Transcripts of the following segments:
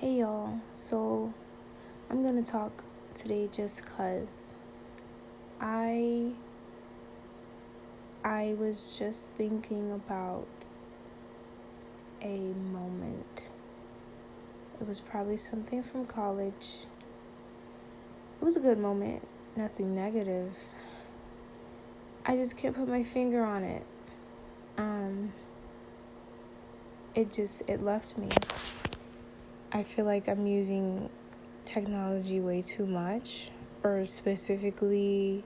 Hey y'all, so I'm gonna talk today just cause I I was just thinking about a moment. It was probably something from college. It was a good moment, nothing negative. I just can't put my finger on it. Um it just it left me. I feel like I'm using technology way too much, or specifically,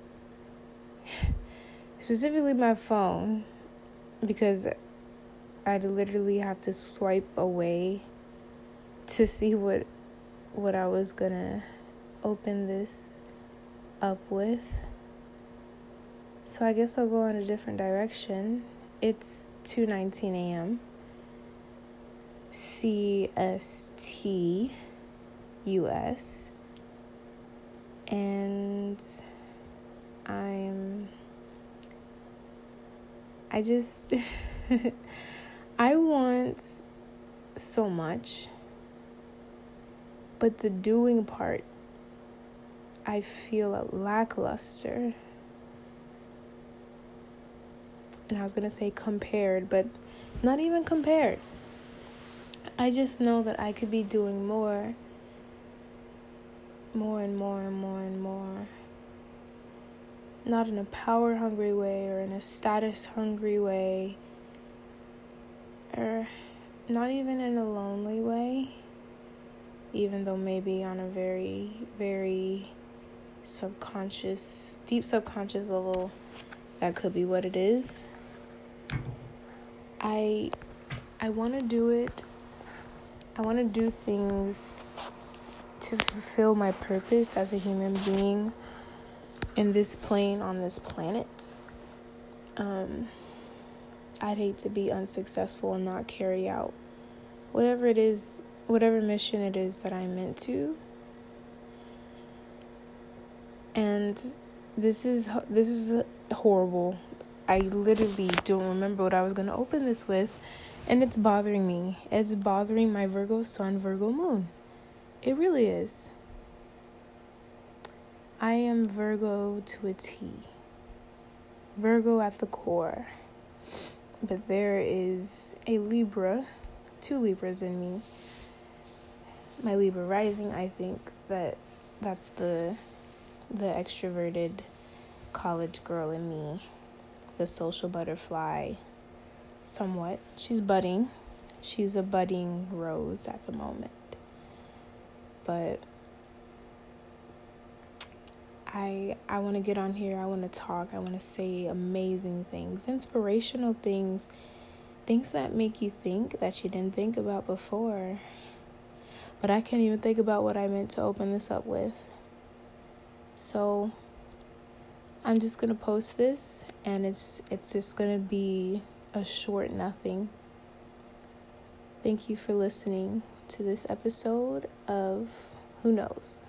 specifically my phone, because I'd literally have to swipe away to see what what I was gonna open this up with. So I guess I'll go in a different direction. It's 2:19 a.m. CST US and I'm I just I want so much but the doing part I feel a lackluster. And I was going to say compared but not even compared I just know that I could be doing more, more and more and more and more. Not in a power hungry way or in a status hungry way, or not even in a lonely way, even though maybe on a very, very subconscious, deep subconscious level, that could be what it is. I I want to do it I want to do things to fulfill my purpose as a human being in this plane on this planet. Um, I'd hate to be unsuccessful and not carry out whatever it is, whatever mission it is that I'm meant to. And this is this is horrible. I literally don't remember what I was going to open this with and it's bothering me. It's bothering my Virgo sun, Virgo moon. It really is. I am Virgo to a T. Virgo at the core. But there is a Libra, two Libras in me. My Libra rising, I think that that's the the extroverted college girl in me, the social butterfly, somewhat. She's budding. She's a budding rose at the moment. But I I want to get on here. I want to talk. I want to say amazing things, inspirational things, things that make you think that you didn't think about before. But I can't even think about what I meant to open this up with. So I'm just going to post this and it's it's just going to be a short nothing. Thank you for listening to this episode of Who Knows.